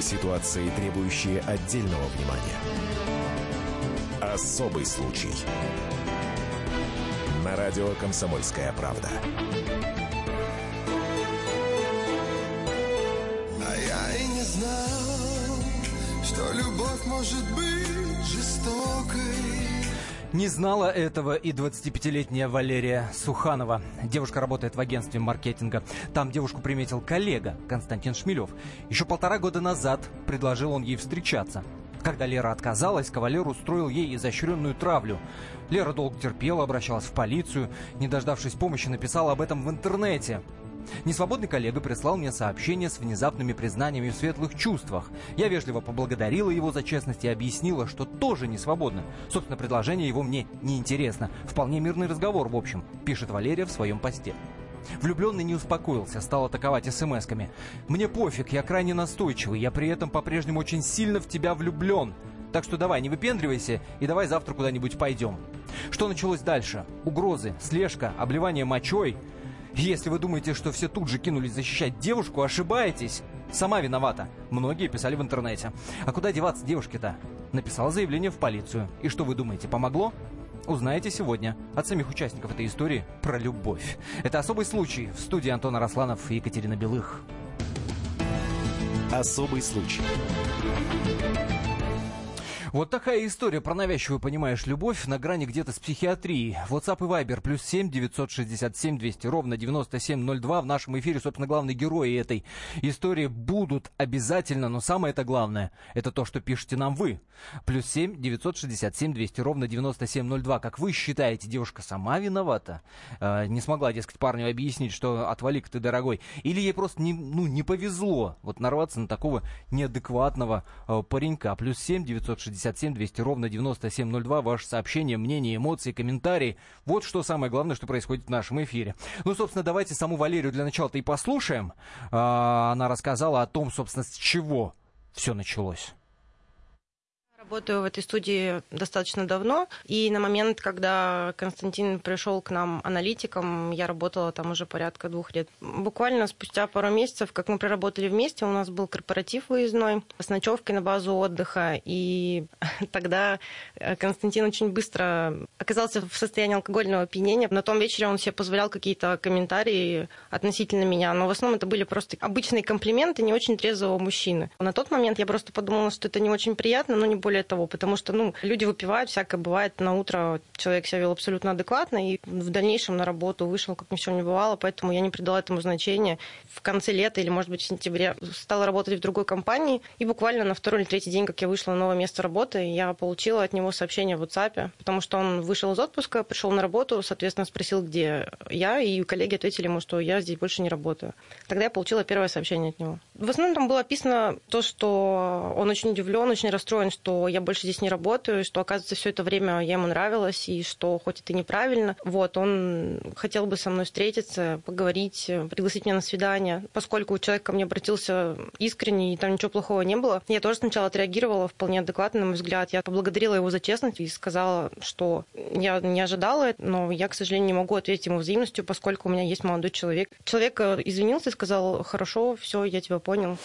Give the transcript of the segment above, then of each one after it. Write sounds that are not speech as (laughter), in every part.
Ситуации, требующие отдельного внимания. Особый случай. На радио «Комсомольская правда». А я и не знал, что любовь может быть жестокой. Не знала этого и 25-летняя Валерия Суханова. Девушка работает в агентстве маркетинга. Там девушку приметил коллега Константин Шмелев. Еще полтора года назад предложил он ей встречаться. Когда Лера отказалась, кавалер устроил ей изощренную травлю. Лера долго терпела, обращалась в полицию. Не дождавшись помощи, написала об этом в интернете. Несвободный коллега прислал мне сообщение с внезапными признаниями в светлых чувствах. Я вежливо поблагодарила его за честность и объяснила, что тоже не свободна. Собственно, предложение его мне не интересно. Вполне мирный разговор, в общем, пишет Валерия в своем посте. Влюбленный не успокоился, стал атаковать смс-ками. «Мне пофиг, я крайне настойчивый, я при этом по-прежнему очень сильно в тебя влюблен. Так что давай, не выпендривайся и давай завтра куда-нибудь пойдем». Что началось дальше? Угрозы, слежка, обливание мочой – если вы думаете, что все тут же кинулись защищать девушку, ошибаетесь. Сама виновата. Многие писали в интернете. А куда деваться девушке-то? Написала заявление в полицию. И что вы думаете, помогло? Узнаете сегодня от самих участников этой истории про любовь. Это особый случай. В студии Антона Росланов и Екатерина Белых. Особый случай. Вот такая история про навязчивую, понимаешь, любовь на грани где-то с психиатрией. WhatsApp и Viber плюс 7 967 200 ровно 9702. В нашем эфире, собственно, главные герои этой истории будут обязательно, но самое это главное, это то, что пишете нам вы. Плюс 7 967 200 ровно 9702. Как вы считаете, девушка сама виновата? Э, не смогла, дескать, парню объяснить, что отвали-ка ты, дорогой. Или ей просто не, ну, не повезло вот нарваться на такого неадекватного э, паренька. Плюс 7 967 967 200 ровно 9702. Ваше сообщение, мнение, эмоции, комментарии. Вот что самое главное, что происходит в нашем эфире. Ну, собственно, давайте саму Валерию для начала-то и послушаем. А, она рассказала о том, собственно, с чего все началось. Работаю в этой студии достаточно давно, и на момент, когда Константин пришел к нам аналитиком, я работала там уже порядка двух лет. Буквально спустя пару месяцев, как мы проработали вместе, у нас был корпоратив выездной с ночевкой на базу отдыха, и (laughs) тогда Константин очень быстро оказался в состоянии алкогольного опьянения. На том вечере он себе позволял какие-то комментарии относительно меня, но в основном это были просто обычные комплименты не очень трезвого мужчины. На тот момент я просто подумала, что это не очень приятно, но не более более того, потому что, ну, люди выпивают, всякое бывает, на утро человек себя вел абсолютно адекватно, и в дальнейшем на работу вышел, как ни в чем не бывало, поэтому я не придала этому значения. В конце лета или, может быть, в сентябре стала работать в другой компании, и буквально на второй или третий день, как я вышла на новое место работы, я получила от него сообщение в WhatsApp, потому что он вышел из отпуска, пришел на работу, соответственно, спросил, где я, и коллеги ответили ему, что я здесь больше не работаю. Тогда я получила первое сообщение от него. В основном там было описано то, что он очень удивлен, очень расстроен, что я больше здесь не работаю, что, оказывается, все это время я ему нравилась, и что хоть это неправильно, вот, он хотел бы со мной встретиться, поговорить, пригласить меня на свидание. Поскольку человек ко мне обратился искренне, и там ничего плохого не было, я тоже сначала отреагировала вполне адекватно, на мой взгляд. Я поблагодарила его за честность и сказала, что я не ожидала, но я, к сожалению, не могу ответить ему взаимностью, поскольку у меня есть молодой человек. Человек э, извинился и сказал, хорошо, все, я тебя понял.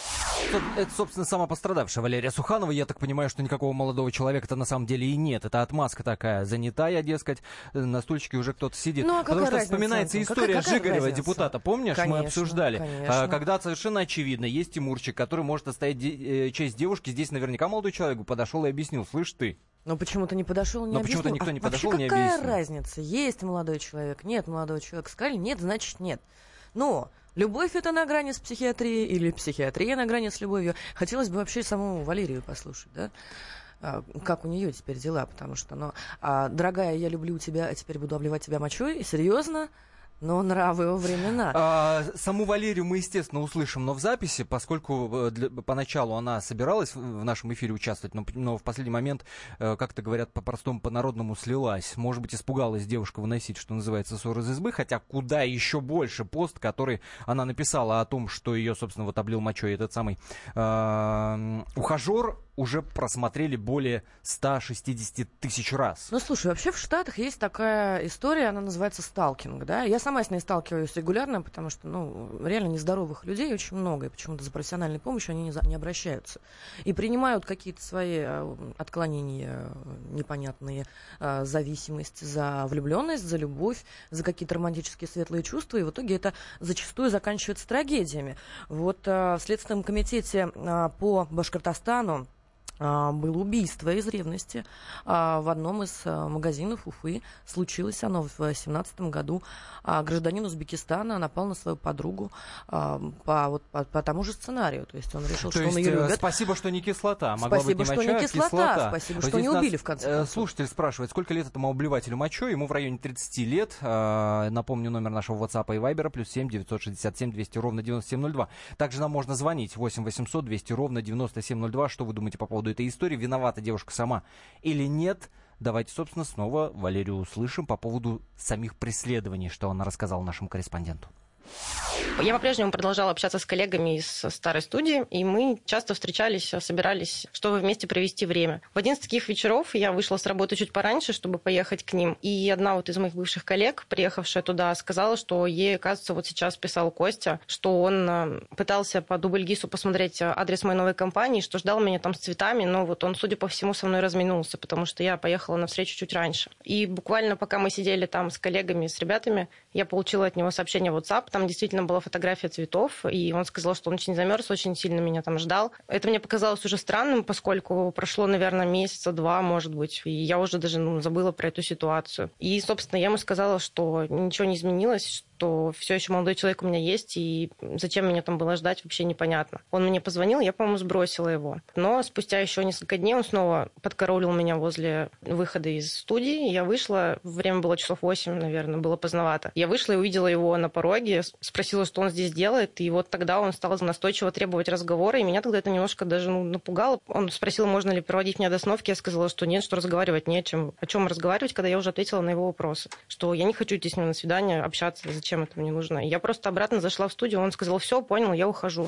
Это, собственно, сама пострадавшая Валерия Суханова. Я так понимаю, что никакого молодого человека-то на самом деле и нет. Это отмазка такая. Занятая, дескать, на стульчике уже кто-то сидит. Ну, а Потому что разница? вспоминается история какая, какая Жигарева, разница? депутата. Помнишь, конечно, мы обсуждали? Конечно. Когда совершенно очевидно, есть Тимурчик, который может оставить э, честь девушки. Здесь наверняка молодой человек подошел и объяснил. Слышь ты, но почему-то не подошел, не Но почему-то никто не подошел, Вообще, не какая объяснил. разница? Есть молодой человек, нет молодого человека. Сказали нет, значит нет. Но Любовь это на грани с психиатрией или психиатрия на грани с любовью. Хотелось бы вообще саму Валерию послушать, да? А, как у нее теперь дела, потому что, ну, а, дорогая, я люблю тебя, а теперь буду обливать тебя мочой, серьезно? Но нравы во времена. А, саму Валерию мы, естественно, услышим, но в записи, поскольку э, для, поначалу она собиралась в нашем эфире участвовать, но, но в последний момент, э, как-то говорят по-простому, по-народному слилась. Может быть, испугалась девушка выносить, что называется, ссор из избы, хотя куда еще больше пост, который она написала о том, что ее, собственно, вот облил мочой этот самый э, ухажер, уже просмотрели более 160 тысяч раз. Ну, слушай, вообще в Штатах есть такая история, она называется сталкинг, да? Я сама с ней сталкиваюсь регулярно, потому что, ну, реально нездоровых людей очень много, и почему-то за профессиональной помощью они не, за, не обращаются. И принимают какие-то свои э, отклонения непонятные, э, зависимость за влюбленность, за любовь, за какие-то романтические светлые чувства, и в итоге это зачастую заканчивается трагедиями. Вот э, в Следственном комитете по Башкортостану было убийство из ревности а, в одном из а, магазинов Уфы. Случилось оно в 2017 году. Гражданин Узбекистана напал на свою подругу по, вот, по, по тому же сценарию. То есть он решил, То что есть, он ее э, любит. Спасибо, что не кислота. Могла спасибо, быть не что моча, не а кислота. кислота. Спасибо, Вот что не убили, в конце э, концов. Слушатель спрашивает, сколько лет этому обливателю мочой? Ему в районе 30 лет. Э, Напомню, номер нашего WhatsApp и Viber плюс 7 967 200 ровно 9702. Также нам можно звонить 8 800 200 ровно 9702. Что вы думаете по поводу этой истории? Виновата девушка сама или нет? Давайте, собственно, снова Валерию услышим по поводу самих преследований, что она рассказала нашему корреспонденту. Я по-прежнему продолжала общаться с коллегами из старой студии, и мы часто встречались, собирались, чтобы вместе провести время. В один из таких вечеров я вышла с работы чуть пораньше, чтобы поехать к ним. И одна вот из моих бывших коллег, приехавшая туда, сказала, что ей, кажется, вот сейчас писал Костя, что он э, пытался по дубльгису посмотреть адрес моей новой компании, что ждал меня там с цветами, но вот он, судя по всему, со мной разминулся, потому что я поехала на встречу чуть раньше. И буквально пока мы сидели там с коллегами, с ребятами, я получила от него сообщение в WhatsApp, там действительно была фотография цветов, и он сказал, что он очень замерз, очень сильно меня там ждал. Это мне показалось уже странным, поскольку прошло, наверное, месяца два, может быть, и я уже даже ну, забыла про эту ситуацию. И, собственно, я ему сказала, что ничего не изменилось, что все еще молодой человек у меня есть, и зачем меня там было ждать, вообще непонятно. Он мне позвонил, я, по-моему, сбросила его. Но спустя еще несколько дней он снова подкоролил меня возле выхода из студии. Я вышла, время было часов 8, наверное, было поздновато. Я вышла и увидела его на пороге, спросила, что он здесь делает, и вот тогда он стал настойчиво требовать разговора, и меня тогда это немножко даже ну, напугало. Он спросил, можно ли проводить меня до остановки, я сказала, что нет, что разговаривать не о чем. О чем разговаривать, когда я уже ответила на его вопросы, что я не хочу идти с ним на свидание, общаться, зачем зачем это мне нужно. Я просто обратно зашла в студию, он сказал, все, понял, я ухожу.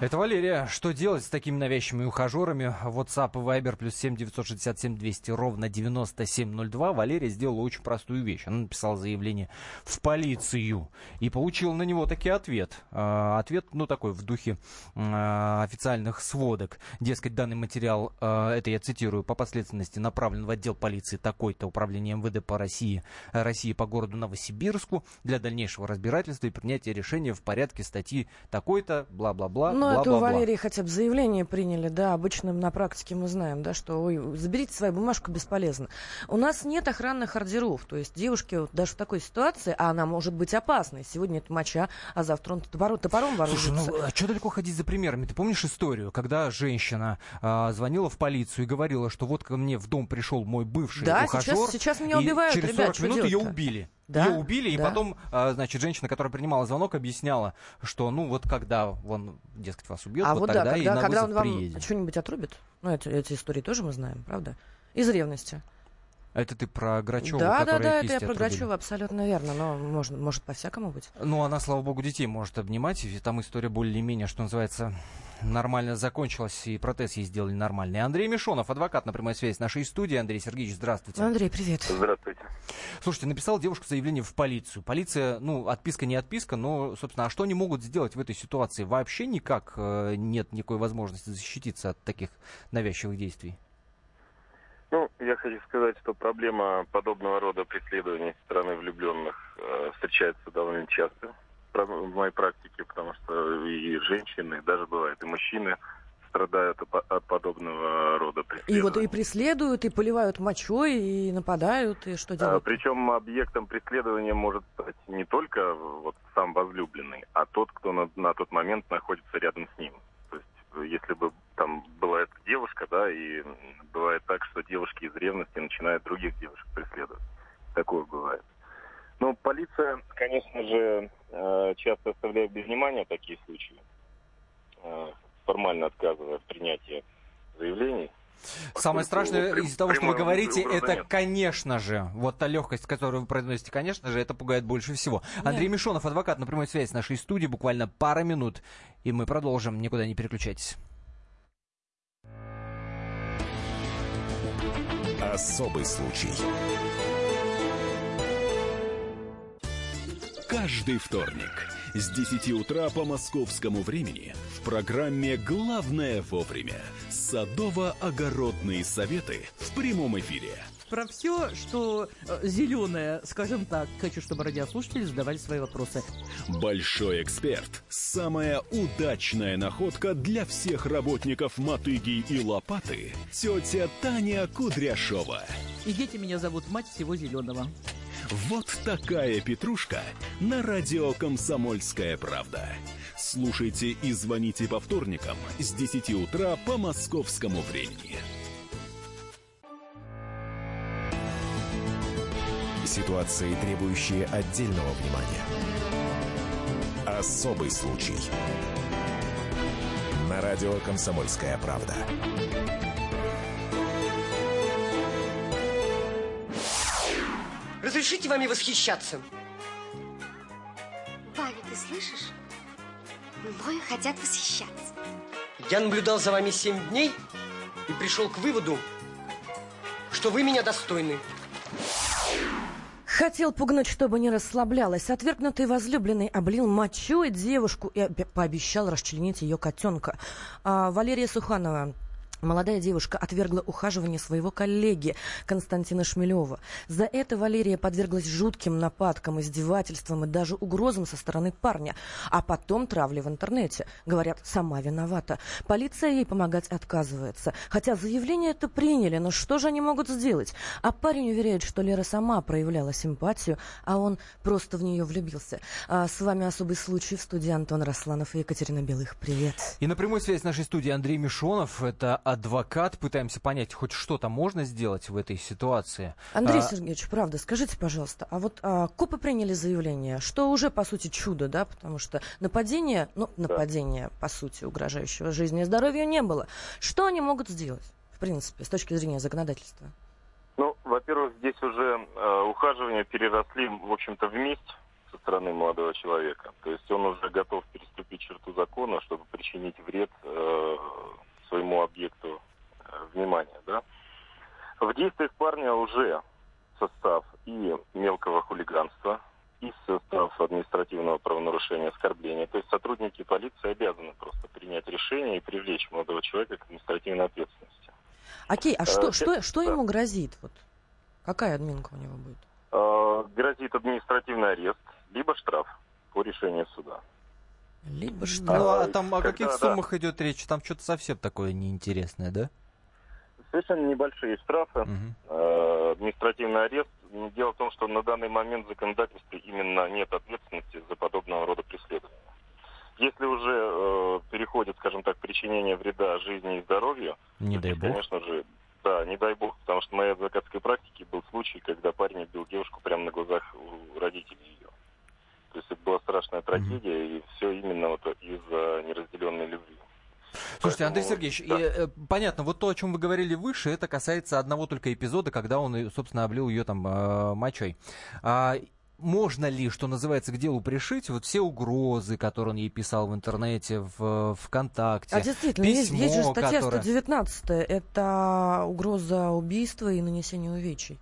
Это Валерия. Что делать с такими навязчивыми ухажерами? WhatsApp и Viber плюс 7 967 200 ровно 9702. Валерия сделала очень простую вещь. Она написала заявление в полицию и получила на него таки ответ. А, ответ, ну, такой в духе а, официальных сводок. Дескать, данный материал, а, это я цитирую, по последственности направлен в отдел полиции такой-то управления МВД по России, России по городу Новосибирску для дальнейшего разбирательства и принятия решения в порядке статьи такой-то, бла-бла-бла. Ну, это у. Валерии хотя бы заявление приняли, да, обычно на практике мы знаем, да, что ой, заберите свою бумажку, бесполезно. У нас нет охранных ордеров, то есть девушки вот даже в такой ситуации, а она может быть опасной, сегодня это моча, а завтра он топором, топором Слушай, вооружится. ну а что далеко ходить за примерами? Ты помнишь историю, когда женщина а, звонила в полицию и говорила, что вот ко мне в дом пришел мой бывший Да, ухажер, сейчас- сейчас меня и убивают, через ребят, 40 что минут ее убили. Да, Ее убили, и да. потом, а, значит, женщина, которая принимала звонок, объясняла, что, ну, вот когда он, дескать, вас убьет, а вот, вот тогда да, и когда, на когда вызов он вам приедет. что-нибудь отрубит, ну, это, эти истории тоже мы знаем, правда? Из ревности. Это ты про Грачеву, да, да, да, это я про отрубили. Грачева абсолютно верно, но можно, может по-всякому быть. Ну, она, слава богу, детей может обнимать, и там история более-менее, что называется, нормально закончилась, и протез ей сделали нормальный. Андрей Мишонов, адвокат на прямой связи с нашей студии. Андрей Сергеевич, здравствуйте. Андрей, привет. Здравствуйте. Слушайте, написал девушка заявление в полицию. Полиция, ну, отписка не отписка, но, собственно, а что они могут сделать в этой ситуации? Вообще никак э, нет никакой возможности защититься от таких навязчивых действий. Ну, я хочу сказать, что проблема подобного рода преследований со стороны влюбленных э, встречается довольно часто в моей практике, потому что и женщины, даже бывает, и мужчины страдают от, от подобного рода И преследований. вот и преследуют, и поливают мочой, и нападают, и что А, делают? Причем объектом преследования может стать не только вот сам возлюбленный, а тот, кто на, на тот момент находится рядом с ним. То есть, если бы там была эта девушка, да, и бывает так, что девушки из ревности начинают других девушек преследовать. Такое бывает. Ну, полиция, конечно же, э, часто оставляет без внимания такие случаи, э, формально отказывая в принятии заявлений. Самое страшное из того, что вы говорите, это, нет. конечно же, вот та легкость, которую вы произносите, конечно же, это пугает больше всего. Андрей Мишонов, адвокат на прямой связи с нашей студии, буквально пара минут, и мы продолжим. Никуда не переключайтесь. Особый случай. Каждый вторник с 10 утра по московскому времени программе «Главное вовремя» садово-огородные советы в прямом эфире. Про все, что э, зеленое, скажем так, хочу, чтобы радиослушатели задавали свои вопросы. Большой эксперт. Самая удачная находка для всех работников мотыги и лопаты. Тетя Таня Кудряшова. И дети меня зовут мать всего зеленого. Вот такая петрушка на радио «Комсомольская правда». Слушайте и звоните по вторникам с 10 утра по московскому времени. Ситуации, требующие отдельного внимания. Особый случай. На радио «Комсомольская правда». Разрешите вами восхищаться? Ваня, ты слышишь? Мною хотят восхищаться. Я наблюдал за вами семь дней и пришел к выводу, что вы меня достойны. Хотел пугнуть, чтобы не расслаблялась. Отвергнутый возлюбленный облил мочой девушку и пообещал расчленить ее котенка. А, Валерия Суханова Молодая девушка отвергла ухаживание своего коллеги Константина Шмелева. За это Валерия подверглась жутким нападкам, издевательствам и даже угрозам со стороны парня. А потом травли в интернете. Говорят, сама виновата. Полиция ей помогать отказывается. Хотя заявление это приняли, но что же они могут сделать? А парень уверяет, что Лера сама проявляла симпатию, а он просто в нее влюбился. А с вами особый случай в студии Антон Росланов и Екатерина Белых. Привет. И на прямой связи с нашей студией Андрей Мишонов. Это адвокат. Пытаемся понять, хоть что-то можно сделать в этой ситуации. Андрей а... Сергеевич, правда, скажите, пожалуйста, а вот а, копы приняли заявление, что уже, по сути, чудо, да, потому что нападения, ну, нападения, по сути, угрожающего жизни и здоровью не было. Что они могут сделать, в принципе, с точки зрения законодательства? Ну, во-первых, здесь уже э, ухаживания переросли, в общем-то, в месть со стороны молодого человека. То есть он уже готов переступить черту закона, чтобы причинить вред э, своему объекту э, внимания. Да? В действиях парня уже состав и мелкого хулиганства, и состав административного правонарушения оскорбления. То есть сотрудники полиции обязаны просто принять решение и привлечь молодого человека к административной ответственности. Окей, а что, э, что, что да. ему грозит? Вот какая админка у него будет? Э, грозит административный арест, либо штраф по решению суда. Либо что. Ну, а там о каких Когда, суммах да. идет речь? Там что-то совсем такое неинтересное, да? Совершенно небольшие штрафы, угу. административный арест. Дело в том, что на данный момент в законодательстве именно нет ответственности за подобного рода преследования. Если уже э, переходит, скажем так, причинение вреда жизни и здоровью, не то, дай бог. конечно же, да, не дай бог, потому что в моей адвокатской практике был случай, когда парень убил девушку прямо на глазах у родителей. То есть это была страшная трагедия, mm-hmm. и все именно вот из-за неразделенной любви. Слушайте, Поэтому, Андрей Сергеевич, да. и, э, понятно, вот то, о чем вы говорили выше, это касается одного только эпизода, когда он, собственно, облил ее там э, мочой. А, можно ли, что называется, к делу пришить вот все угрозы, которые он ей писал в интернете, в ВКонтакте? А действительно, письмо, есть, есть же статья которое... 119, это угроза убийства и нанесения увечий.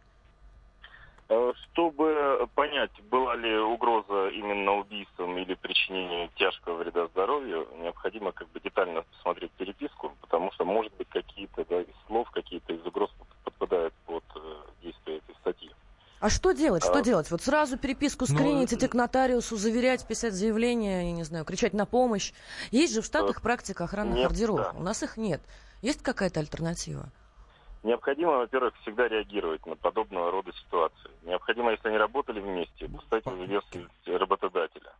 Э, чтобы понять, была ли угроза именно убийством или причинением тяжкого вреда здоровью, необходимо как бы детально посмотреть переписку, потому что, может быть, какие-то да, из слов, какие-то из угроз подпадают под э, действие этой статьи. А что делать? Что а... делать? Вот сразу переписку ну, скринить, ну, идти к нотариусу, заверять, писать заявление, я не знаю, кричать на помощь. Есть же в Штатах практика охранных нет, ордеров. Да. У нас их нет. Есть какая-то альтернатива? Необходимо, во-первых, всегда реагировать на подобного рода ситуации. Необходимо, если они работали вместе, поставить в известность работодателя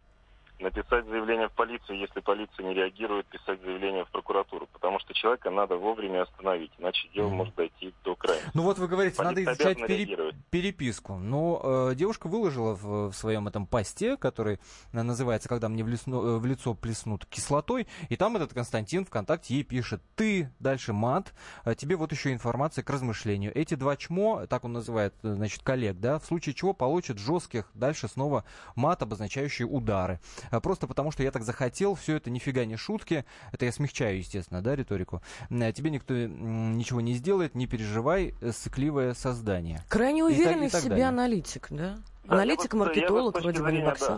написать заявление в полицию, если полиция не реагирует, писать заявление в прокуратуру, потому что человека надо вовремя остановить, иначе дело mm. может дойти до края. Ну вот вы говорите, Полиция надо изучать пере... переписку. Но э, девушка выложила в, в своем этом посте, который э, называется «Когда мне в, лесно, э, в лицо плеснут кислотой», и там этот Константин ВКонтакте ей пишет «Ты, дальше мат, а тебе вот еще информация к размышлению. Эти два чмо, так он называет, э, значит, коллег, да, в случае чего получат жестких, дальше снова мат, обозначающий удары. А, просто потому, что я так захотел, все это нифига не шутки, это я смягчаю, естественно, да, риторику. А, тебе никто ничего не сделает, не переживай, э, сыкливое создание. Крайне И так- уверенный и в себе далее. аналитик, да? Да, Аналитик, вот, маркетолог, вроде бы не боксер. да,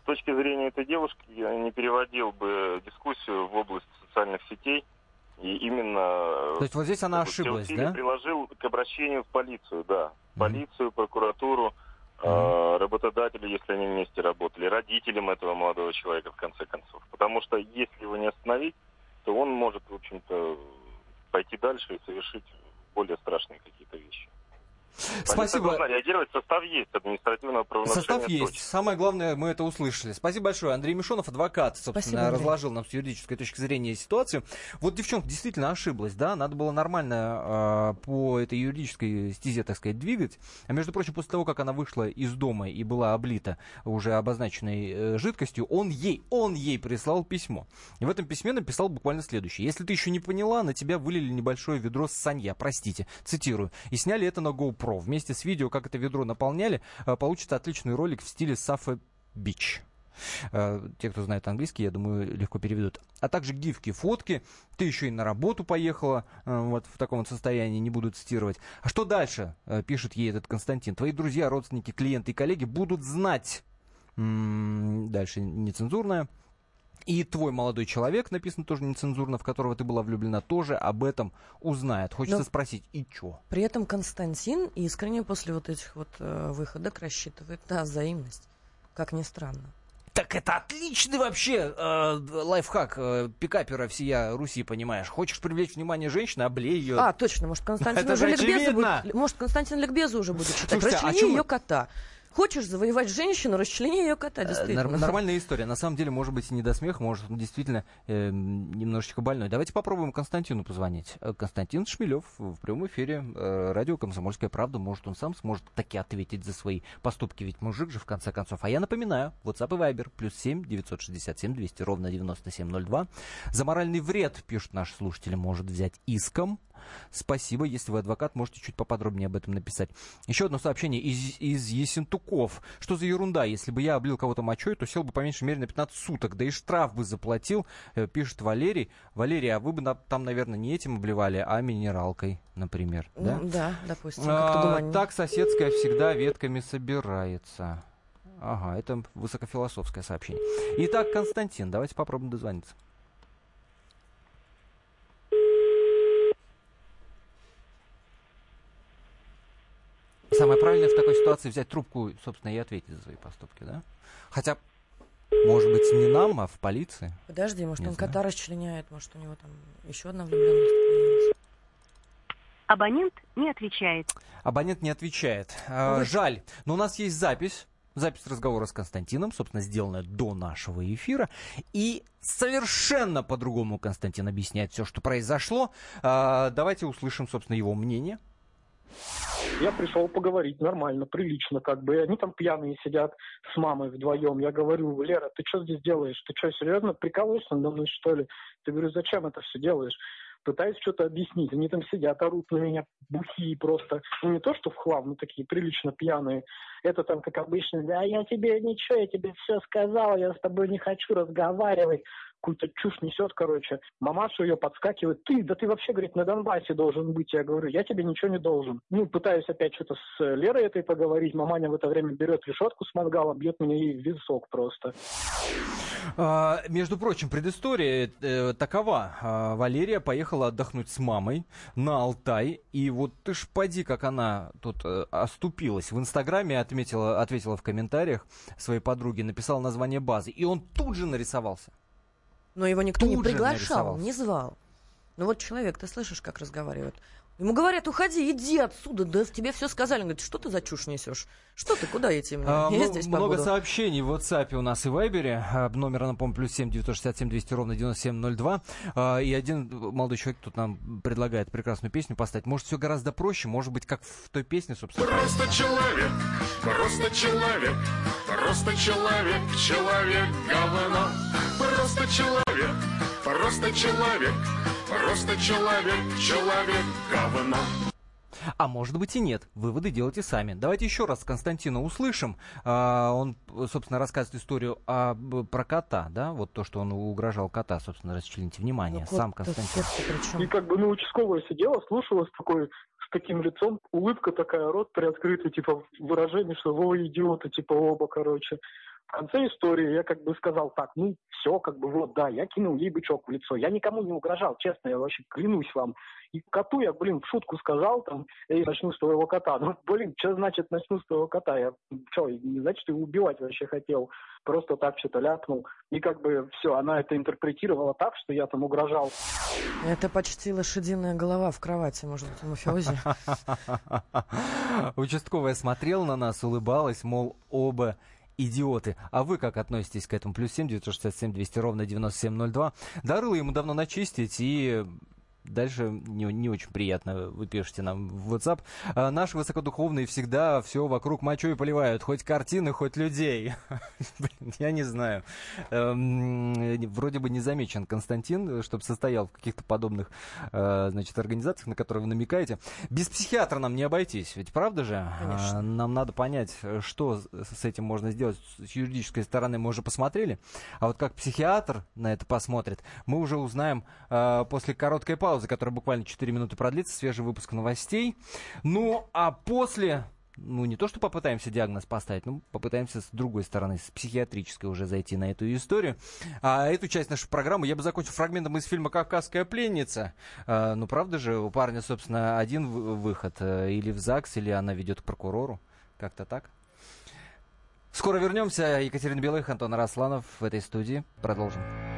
с точки зрения этой девушки я не переводил бы дискуссию в область социальных сетей. И именно То есть вот здесь она ошиблась, да? приложил к обращению в полицию, да. Мгм. Полицию, прокуратуру, э, работодателю, если они вместе работали, родителям этого молодого человека, в конце концов. Потому что если его не остановить, то он может, в общем-то, пойти дальше и совершить более страшные какие-то вещи. Спасибо. должна реагировать, состав есть административного правонарушения. Состав есть. точно. Самое главное, мы это услышали. Спасибо большое. Андрей Мишонов, адвокат, собственно, Спасибо, Андрей. разложил нам с юридической точки зрения ситуацию. Вот девчонка действительно ошиблась, да, надо было нормально э, по этой юридической стезе, так сказать, двигать. А между прочим, после того, как она вышла из дома и была облита уже обозначенной э, жидкостью, он ей, он ей прислал письмо. И в этом письме написал буквально следующее. Если ты еще не поняла, на тебя вылили небольшое ведро с санья, простите, цитирую, и сняли это на GoPro. Вместе с видео, как это ведро наполняли, э, получится отличный ролик в стиле Сафа Бич. Э, Те, кто знает английский, я думаю, легко переведут. А также гифки, фотки. Ты еще и на работу поехала э, вот в таком вот состоянии, не буду цитировать. А что дальше, пишет ей этот Константин. Твои друзья, родственники, клиенты и коллеги будут знать. Дальше нецензурное. И твой молодой человек, написано тоже нецензурно, в которого ты была влюблена, тоже об этом узнает. Хочется Но- спросить, и чё? При этом Константин искренне после вот этих вот э, выходок рассчитывает на взаимность. Как ни странно. Так это отличный вообще э, лайфхак э, пикапера всея Руси, понимаешь. Хочешь привлечь внимание женщины, облей ее. А, точно, может, Константин Это уже же ликбезы будет. Может, Константин ликбезы уже будет читать. Слушайте, а Расчлени чё мы- ее кота. Хочешь завоевать женщину, расчлени ее кота, Э, действительно. норм- нормальная история. На самом деле, может быть, и не до смеха, может, он действительно э, немножечко больной. Давайте попробуем Константину позвонить. Э, Константин Шмелев в прямом эфире э, радио «Комсомольская правда». Может, он сам сможет таки ответить за свои поступки, ведь мужик же, в конце концов. А я напоминаю, WhatsApp и Viber, плюс 7 967 200 ровно 9702. За моральный вред, пишут наши слушатели, может взять иском. Спасибо. Если вы адвокат, можете чуть поподробнее об этом написать. Еще одно сообщение из, из Ессентуков. Что за ерунда? Если бы я облил кого-то мочой, то сел бы по меньшей мере на 15 суток. Да и штраф бы заплатил, э, пишет Валерий. Валерий, а вы бы на- там, наверное, не этим обливали, а минералкой, например. Да? Ну, да, допустим, А, так соседская всегда ветками собирается. Ага, это высокофилософское сообщение. Итак, Константин, давайте попробуем дозвониться. Самое правильное в такой ситуации взять трубку, собственно, и ответить за свои поступки, да? Хотя, может быть, не нам, а в полиции. Подожди, может, Не он знаю. кота расчленяет, может, у него там еще одна влюбленность появилась. Абонент не отвечает. Абонент не отвечает. А, Вы- Жаль. Но у нас есть запись. Запись разговора с Константином, собственно, сделанная до нашего эфира. И совершенно по-другому Константин объясняет все, что произошло. А, Давайте услышим, собственно, его мнение. Я пришел поговорить нормально, прилично, как бы. И они там пьяные сидят с мамой вдвоем. Я говорю, Лера, ты что здесь делаешь? Ты что, серьезно прикалываешься надо мной, что ли? Ты говорю, зачем это все делаешь? Пытаюсь что-то объяснить. Они там сидят, орут на меня, бухие просто. Ну, не то, что в хлам, но такие прилично пьяные. Это там, как обычно, да я тебе ничего, я тебе все сказал, я с тобой не хочу разговаривать. Какую-то чушь несет, короче. Мамаша ее подскакивает. Ты, да ты вообще, говорит, на Донбассе должен быть. Я говорю, я тебе ничего не должен. Ну, пытаюсь опять что-то с э, Лерой этой поговорить. Маманя в это время берет решетку с мангала, бьет меня ей в висок просто. А, Между прочим, предыстория э, такова. А, Валерия поехала отдохнуть с мамой на Алтай. И вот ты ж поди, как она тут э, оступилась. В Инстаграме отметила, ответила в комментариях своей подруге, написала название базы. И он тут же нарисовался. Но его никто не Тут же приглашал, не звал. Ну вот человек, ты слышишь, как разговаривает? Ему говорят, уходи, иди отсюда, да тебе все сказали. Он говорит, что ты за чушь несешь? Что ты, куда идти мне? А, (laughs) Я м- здесь много побуду». сообщений в WhatsApp у нас и Вайбере. А, Номер, напомню, плюс 7 967 200 ровно 9702. А, И один молодой человек тут нам предлагает прекрасную песню поставить. Может, все гораздо проще, может быть, как в той песне, собственно. Просто человек, просто человек, просто человек, человек говно. Просто человек, просто человек, просто человек, человек говно. А может быть и нет. Выводы делайте сами. Давайте еще раз Константина услышим. А, он, собственно, рассказывает историю о, про кота, да? Вот то, что он угрожал кота, собственно, расчлените внимание. Ну, Сам Константин. И как бы, ну, участковая сидела, слушала с такой с таким лицом, улыбка такая, рот приоткрытый, типа выражение, что вы идиоты, типа оба, короче. В конце истории я как бы сказал так, ну все, как бы вот, да, я кинул ей бычок в лицо. Я никому не угрожал, честно, я вообще клянусь вам. И коту я, блин, в шутку сказал, там, эй, начну с твоего кота. (laughs) Ну, блин, что значит начну с твоего кота? Я, что, не значит, его убивать вообще хотел. Просто так что-то ляпнул. И как бы все, она это интерпретировала так, что я там угрожал. Это почти лошадиная голова в кровати, может быть, мафиози. (laughs) Участковая смотрела на нас, улыбалась, мол, оба идиоты. А вы как относитесь к этому? Плюс семь девятьсот шестьдесят семь двести ровно девяносто семь ноль два. Дарыло ему давно начистить и дальше не, не очень приятно вы пишете нам в WhatsApp. А, наши высокодуховные всегда все вокруг мочой поливают, хоть картины, хоть людей. (laughs) Блин, я не знаю. Эм, вроде бы не замечен Константин, чтобы состоял в каких-то подобных э, значит, организациях, на которые вы намекаете. Без психиатра нам не обойтись, ведь правда же? Конечно. А, нам надо понять, что с этим можно сделать. С юридической стороны мы уже посмотрели, а вот как психиатр на это посмотрит, мы уже узнаем э, после короткой паузы, которая буквально 4 минуты продлится, свежий выпуск новостей. Ну, а после ну, не то, что попытаемся диагноз поставить, ну, попытаемся с другой стороны, с психиатрической уже зайти на эту историю. А эту часть нашей программы я бы закончил фрагментом из фильма «Кавказская пленница». А, ну, правда же, у парня, собственно, один выход. э, Или в ЗАГС, или она ведет к прокурору. Как-то так. Скоро вернемся. Екатерина Белых, Антон Расланов в этой студии. Продолжим.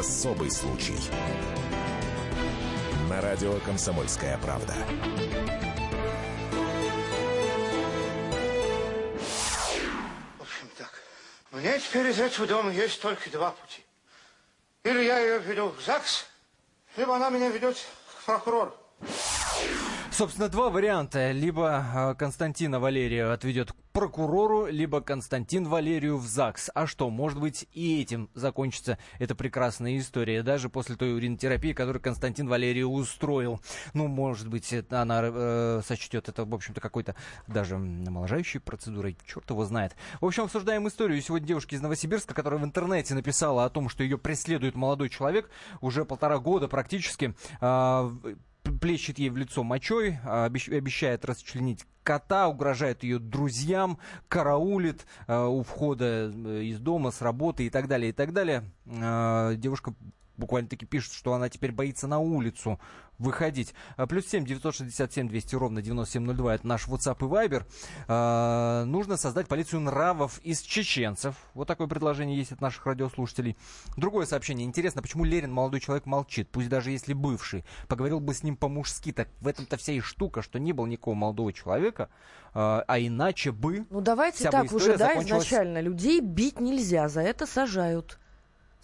Особый случай. На радио «Комсомольская правда». В общем так, мне теперь из этого дома есть только два пути. Или я ее веду в ЗАГС, либо она меня ведет к прокурору. Собственно, два варианта. Либо э, Константина Валерия отведет к прокурору, либо Константин Валерию в ЗАГС. А что, может быть, и этим закончится эта прекрасная история, даже после той уринотерапии, которую Константин Валерию устроил. Ну, может быть, она э, сочтет это, в общем-то, какой-то даже омоложающей процедурой. Черт его знает. В общем, обсуждаем историю сегодня девушки из Новосибирска, которая в интернете написала о том, что ее преследует молодой человек уже полтора года практически. Э, плещет ей в лицо мочой, а, обещ- обещает расчленить кота, угрожает ее друзьям, караулит э, у входа э, из дома, с работы и так далее, и так далее. Э, девушка буквально-таки пишет, что она теперь боится на улицу выходить. А, Плюс семь девятьсот шестьдесят семь двести ровно девяносто семь ноль два это наш WhatsApp и Viber. А, нужно создать полицию нравов из чеченцев. Вот такое предложение есть от наших радиослушателей. Другое сообщение. Интересно, почему Лерин, молодой человек, молчит, пусть даже если бывший. Поговорил бы с ним по-мужски. Так в этом-то вся и штука, что не было никакого молодого человека, а, а иначе бы... Ну давайте так уже, да, изначально. Людей бить нельзя, за это сажают.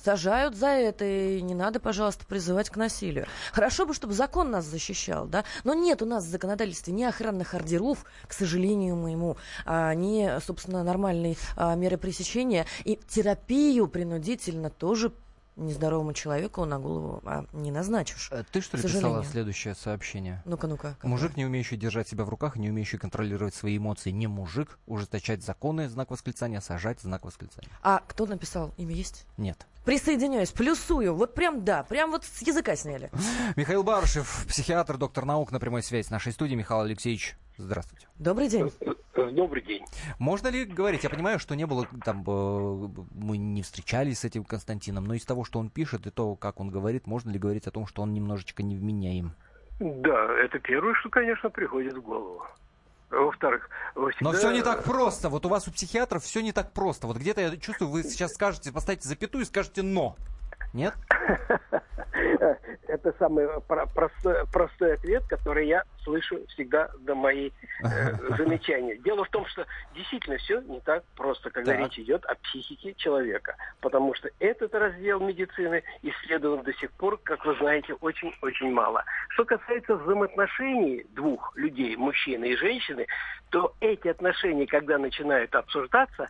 Сажают за это, и не надо, пожалуйста, призывать к насилию. Хорошо бы, чтобы закон нас защищал, да, но нет у нас в законодательстве ни охранных ордеров, к сожалению моему, а, ни, собственно, нормальной а, меры пресечения, и терапию принудительно тоже нездоровому человеку на голову а, не назначишь. Э, Ты что ли писала следующее сообщение? Ну-ка, ну-ка. какое? Мужик, не умеющий держать себя в руках, не умеющий контролировать свои эмоции, не мужик, ужесточать законы, знак восклицания, сажать, знак восклицания. А кто написал? Имя есть? Нет. Присоединяюсь, плюсую. Вот прям да, прям вот с языка сняли. Михаил Барышев, психиатр, доктор наук на прямой связи с нашей студией. Михаил Алексеевич, здравствуйте. Добрый день. Добрый день. Можно ли говорить, я понимаю, что не было там, э, мы не встречались с этим Константином, но из того, что он пишет и то, как он говорит, можно ли говорить о том, что он немножечко невменяем? Да, это первое, что, конечно, приходит в голову. Во-вторых, вы Но всегда- все не так просто. Вот у вас у психиатров все не так просто. Вот где-то я чувствую, вы сейчас скажете, поставите запятую и скажете «но». Нет? (laughs) (laughs) Это самый простой, простой ответ, который я слышу всегда до моей э, (laughs) замечания. Дело в том, что действительно все не так просто, когда Так. речь идет о психике человека. Потому что этот раздел медицины исследован до сих пор, как вы знаете, очень-очень мало. Что касается взаимоотношений двух людей, мужчины и женщины, то эти отношения, когда начинают обсуждаться,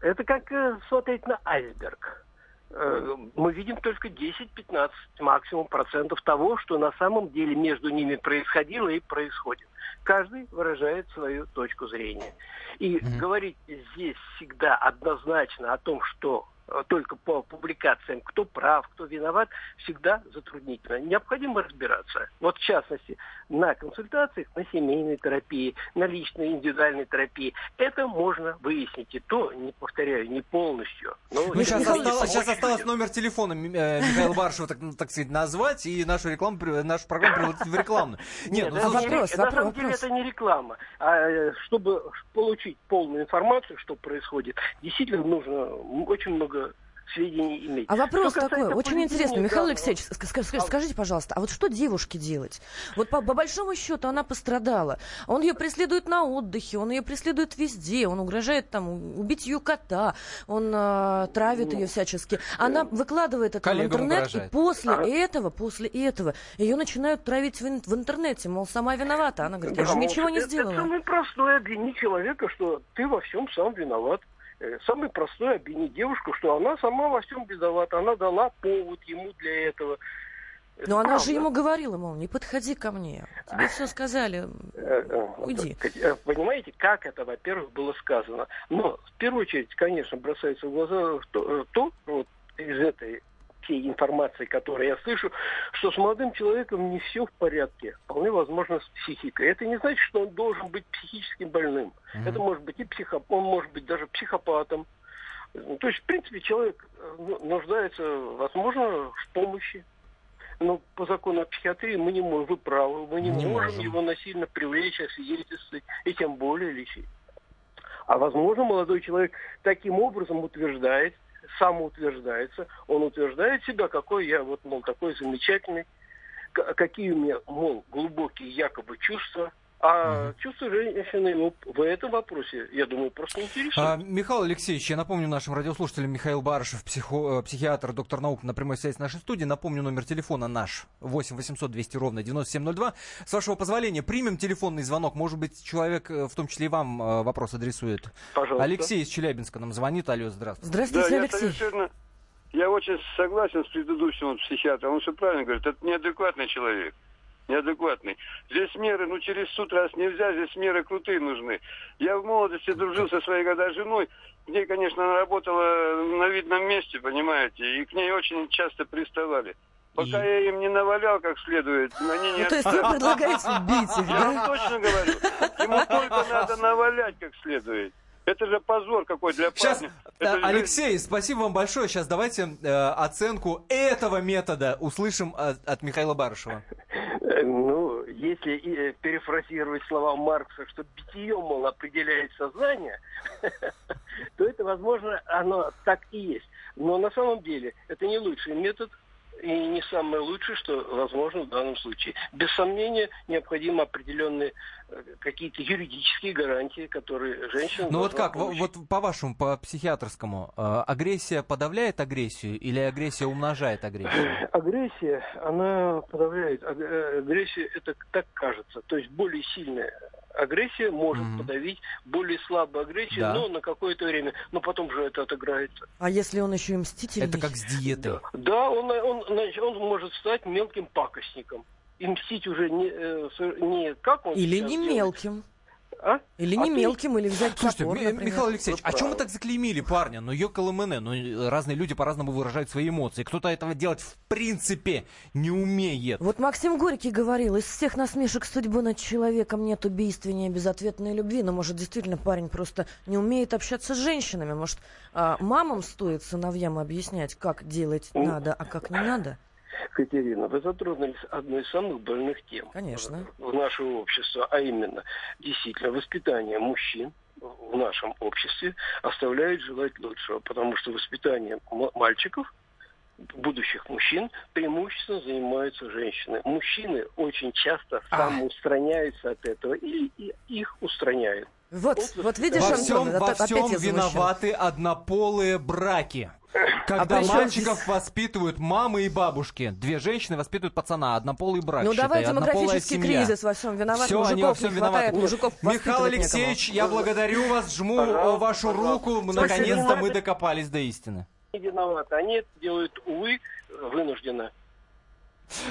это как э, смотреть на айсберг. Э, Мы видим только 10-15 максимум процентов того, что на самом деле между ними происходило и происходит. Каждый выражает свою точку зрения. И говорить здесь всегда однозначно о том, что только по публикациям, кто прав, кто виноват, всегда затруднительно. Необходимо разбираться. Вот в частности, на консультациях, на семейной терапии, на личной индивидуальной терапии. Это можно выяснить. И то, не повторяю, не полностью. но Ну, сейчас, осталось, сейчас осталось номер телефона э, Михаила Баршева, так, так сказать, назвать, и нашу, рекламу, нашу программу превратить в рекламную. Нет, Нет, ну, это слушай, не- на самом деле это не реклама. А э, чтобы получить полную информацию, что происходит, действительно нужно очень много сведений иметь. А вопрос Что такой, очень интересно, Михаил данного- Алексеевич, ск- ск- ск- скажите, пожалуйста, а вот что девушке делать? Вот по, по большому счету она пострадала, он ее преследует на отдыхе, он ее преследует везде, он угрожает там убить ее кота, он а, травит ее всячески. Она выкладывает это в интернет, угрожает. и после Ага. этого, после этого ее начинают травить в, ин- в интернете, мол, сама виновата. Она говорит, я же ничего не это- сделала. Это самое простое обвинить человека, что ты во всем сам виноват. Э, Самое простое обвинить девушку, что она сама во всем виновата. Она дала повод ему для этого. Это Но она правда. же ему говорила, мол, не подходи ко мне. Тебе все сказали. Э, э, Уйди. э, Понимаете, как это, во-первых, было сказано. Но, в первую очередь, конечно, бросается в глаза то, э, то, вот, из этой всей информации, которую я слышу, что с молодым человеком не все в порядке. Вполне возможно, с психикой. Это не значит, что он должен быть психически больным. Это может быть и психоп... он может быть даже психопатом. Ну, То есть, в принципе, человек э, ну, нуждается, возможно, в помощи. Но по закону о психиатрии мы не можем, вы правы, мы не, Не можем, можем. его насильно привлечь, освидетельствовать и тем более лечить. А возможно, молодой человек таким образом утверждает, самоутверждается, он утверждает себя, какой я, вот, мол, такой замечательный, какие у меня, мол, глубокие якобы чувства, а чувства женщины в этом вопросе, я думаю, просто интересуют. А, Михаил Алексеевич, я напомню нашим радиослушателям, Михаил Барышев, психо- э, психиатр, доктор наук на прямой связи с нашей студии. Напомню, номер телефона наш 8 800 200 ровно 9702. С вашего позволения, примем телефонный звонок. Может быть, человек, э, в том числе и вам, э, вопрос адресует. Пожалуйста. Алексей из Челябинска нам звонит. Алло, здравствуйте. Здравствуйте, да, я Алексей. совершенно... Я очень согласен с предыдущим психиатром. Он все правильно говорит. Это неадекватный человек. Неадекватный. Здесь меры, ну, через суд раз нельзя, здесь меры крутые нужны. Я в молодости дружил со своей когда женой. К ней, конечно, она работала на видном месте, понимаете, и к ней очень часто приставали. Пока я им не навалял как следует, они не Ну, то есть вы предлагаете бить их, Я вам да? точно говорю. Ему только надо навалять как следует. Это же позор какой для Сейчас, парня. э, Это же- Алексей, спасибо вам большое. Сейчас давайте э, оценку этого метода услышим от, от Михаила Барышева. Э, Ну, если э, перефразировать слова Маркса, что битье, мол, определяет сознание, (laughs) то это, возможно, оно так и есть. Но на самом деле это не лучший метод и не самое лучшее, что возможно в данном случае. Без сомнения, необходимы определенные э, какие-то юридические гарантии, которые женщина Ну вот как, получить. вот по-вашему, по психиатрскому, э, агрессия подавляет агрессию или агрессия умножает агрессию? Агрессия, она подавляет. Аг- э, Агрессия, это так кажется. То есть более сильная агрессия может подавить более слабую агрессию, Да. но на какое-то время. Но потом же это отыграется. А если он еще и мстительный? Это как с диетой. Да, он, он, значит, он может стать мелким пакостником. И мстить уже не, э, не как он Или не делает. мелким. А? Или А не ты- мелким, или взять Слушайте, топор, например. Михаил Алексеевич, а чем вы так заклеймили парня? Ну, ёкал ну, разные люди по-разному выражают свои эмоции. Кто-то этого делать в принципе не умеет. Вот Максим Горький говорил, из всех насмешек судьбы над человеком нет убийственнее безответной любви. Но, может, действительно парень просто не умеет общаться с женщинами. Может, а, мамам стоит сыновьям объяснять, как делать надо, а как не надо? Катерина, вы затронули одну из самых больных тем Конечно. в нашего общества, а именно, действительно, воспитание мужчин в нашем обществе оставляет желать лучшего, потому что воспитание мальчиков будущих мужчин преимущественно занимаются женщины. Мужчины очень часто самоустраняются от этого или и их устраняют. Вот, вот видишь, во Антон, всем, во всем виноваты однополые браки. Когда при чем мальчиков воспитывают мамы и бабушки. Две женщины воспитывают пацана, однополый брак. Ну считай, давай однополая демографический семья. кризис во всем виноват. Все, мужиков они во всем не хватает, виноваты. мужиков Михаил воспитывать Алексеевич, некому. я благодарю вас, жму Пожалуйста, вашу пожалуйста. руку. Спасибо. Наконец-то мы докопались до истины. Не виноваты. Они это делают, увы, вынужденно.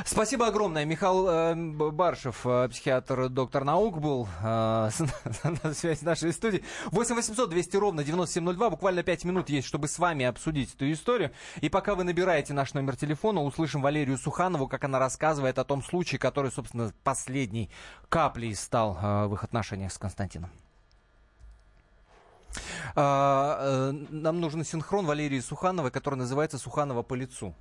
Спасибо огромное. Михаил э, Баршев, э, психиатр, доктор наук, был э, (laughs) на связи с нашей студией. 8 800 200 ровно 9702. Буквально 5 минут есть, чтобы с вами обсудить эту историю. И пока вы набираете наш номер телефона, услышим Валерию Суханову, как она рассказывает о том случае, который, собственно, последней каплей стал в их отношениях с Константином. Нам нужен синхрон Валерии Сухановой, который называется «Суханова по лицу».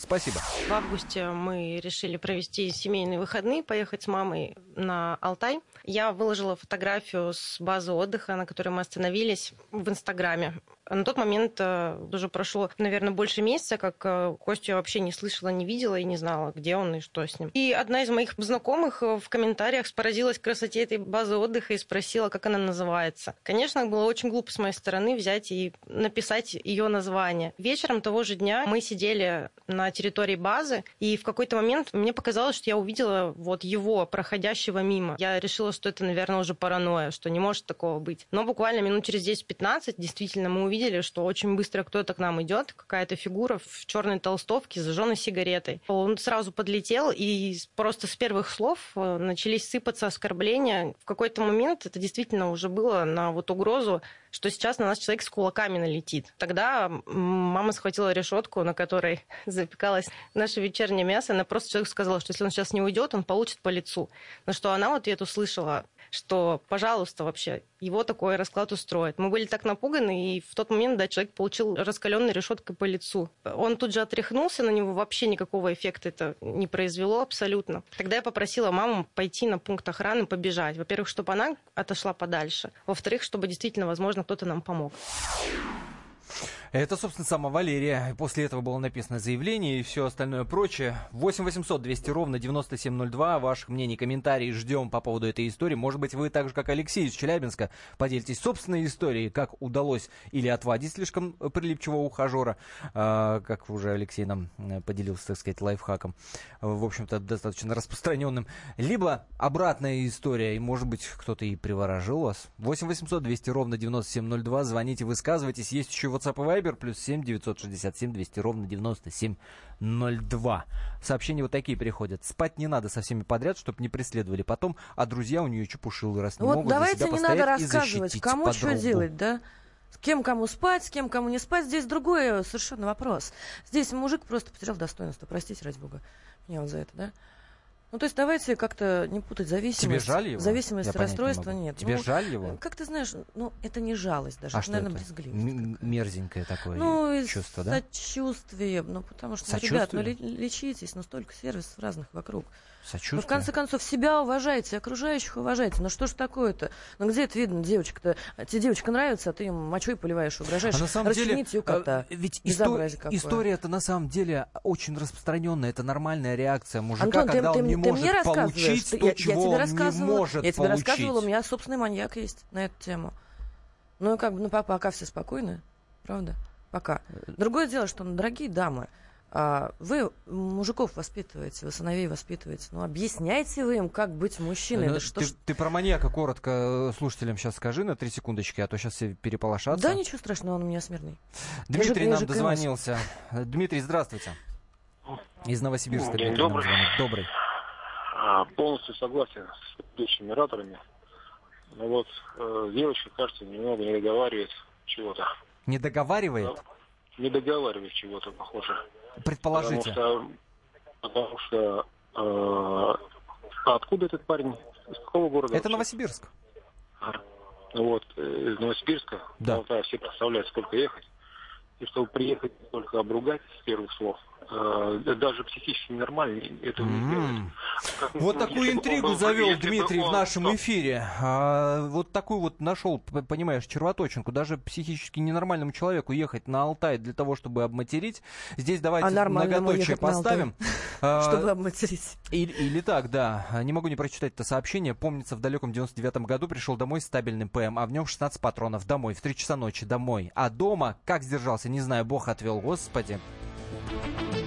Спасибо. В августе мы решили провести семейные выходные, поехать с мамой на Алтай. Я выложила фотографию с базы отдыха, на которой мы остановились, в Инстаграме. На тот момент э, уже прошло, наверное, больше месяца, как э, Костю вообще не слышала, не видела и не знала, где он и что с ним. И одна из моих знакомых э, в комментариях поразилась красоте этой базы отдыха и спросила, как она называется. Конечно, было очень глупо с моей стороны взять и написать ее название. Вечером того же дня мы сидели на территории базы, и в какой-то момент мне показалось, что я увидела вот его, проходящего мимо. Я решила, что это, наверное, уже паранойя, что не может такого быть. Но буквально минут через 10-15 действительно мы увидели, что очень быстро кто-то к нам идет, какая-то фигура в черной толстовке, зажженной сигаретой. Он сразу подлетел, и просто с первых слов э, начались сыпаться оскорбления. В какой-то момент это действительно уже было на вот угрозу что сейчас на нас человек с кулаками налетит. Тогда мама схватила решетку, на которой (laughs) запекалось наше вечернее мясо. Она просто человеку сказала, что если он сейчас не уйдет, он получит по лицу. На что она в ответ услышала, что, пожалуйста, вообще, его такой расклад устроит. Мы были так напуганы, и в тот момент, да, человек получил раскаленной решеткой по лицу. Он тут же отряхнулся, на него вообще никакого эффекта это не произвело абсолютно. Тогда я попросила маму пойти на пункт охраны, побежать. Во-первых, чтобы она отошла подальше. Во-вторых, чтобы действительно, возможно, кто-то нам помог. Это, собственно, сама Валерия. После этого было написано заявление и все остальное прочее. 8 800 200 ровно 9702. Ваших мнений, комментарии ждем по поводу этой истории. Может быть, вы так же, как Алексей из Челябинска, поделитесь собственной историей, как удалось или отводить слишком прилипчивого ухажера, э, как уже Алексей нам э, поделился, так сказать, лайфхаком, э, в общем-то, достаточно распространенным. Либо обратная история, и, может быть, кто-то и приворожил вас. 8 800 200 ровно 9702. Звоните, высказывайтесь. Есть еще WhatsApp и Viber, плюс 7 967 200 ровно 9702. Сообщения вот такие приходят. Спать не надо со всеми подряд, чтобы не преследовали потом, а друзья у нее чепушилы, раз не Вот могут за давайте себя не надо рассказывать, кому что подругу. делать, да? С кем кому спать, с кем кому не спать. Здесь другой э, совершенно вопрос. Здесь мужик просто потерял достоинство. Простите, ради бога. Меня вот за это, да? Ну, то есть давайте как-то не путать зависимость. Тебе жаль его? Зависимость, Я не расстройство могу. нет. Тебе Ну, жаль его? Как ты знаешь, ну, это не жалость даже, А это, что наверное, это? брезгливость. Мерзенькое такое Ну, чувство, да? сочувствие, ну, потому что, ну, ребят, ну, лечитесь, ну, столько сервисов разных вокруг. Сочувствие? Ну, в конце концов, себя уважайте, окружающих уважайте. Ну, что ж такое-то? Ну, где это видно, девочка-то? А Тебе девочка нравится, а ты ее мочой поливаешь, угрожаешь. А на самом деле, ее кота. э, ведь исто- Безобразие какое. история это на самом деле очень распространенная, это нормальная реакция мужика, Антон, когда ты он не ты может мне рассказываешь, получить что- то, я, чего я тебе он не рассказывала, может я тебе получить. рассказывала, у меня собственный маньяк есть на эту тему. Ну, и как бы, ну, пока, пока все спокойны, правда? Пока. Другое дело, что, ну, дорогие дамы, а, вы мужиков воспитываете, вы сыновей воспитываете. Ну, объясняйте вы им, как быть мужчиной. Ну, да что ты, ж- ты про маньяка коротко э, слушателям сейчас скажи на три секундочки, а то сейчас все переполошатся. Да, ничего страшного, он у меня смирный. Дмитрий Я же- я нам же клянусь. дозвонился. Дмитрий, здравствуйте. Из Новосибирска. День добрый. Добрый. А, полностью согласен с предыдущими ораторами. Но вот э, девочка, кажется, немного не договаривает чего-то. Не договаривает? Не договаривает чего-то, похоже. Предположите. Потому что, потому что э, а откуда этот парень? Из какого города? Это вообще? Новосибирск. Ну Вот, э, из Да. Алтая все представляют, сколько ехать. И чтобы приехать только обругать с первых слов, даже психически нормальный этого не делает. Как, Вот ну, такую интригу был- завел Дмитрий в он- нашем эфире. А, вот такую вот нашел, понимаешь, червоточинку. Даже психически ненормальному человеку ехать на Алтай для того, чтобы обматерить. Здесь давайте А многоточие ехать на Алтай, поставим. (laughs) А, Чтобы обматерить. Или, или так, да. Не могу не прочитать это сообщение. Помнится, в далеком 99-м году пришел домой с стабильным ПМ, а в нем 16 патронов. Домой, в 3 часа ночи, домой. А дома, как сдержался, не знаю, бог отвел, господи.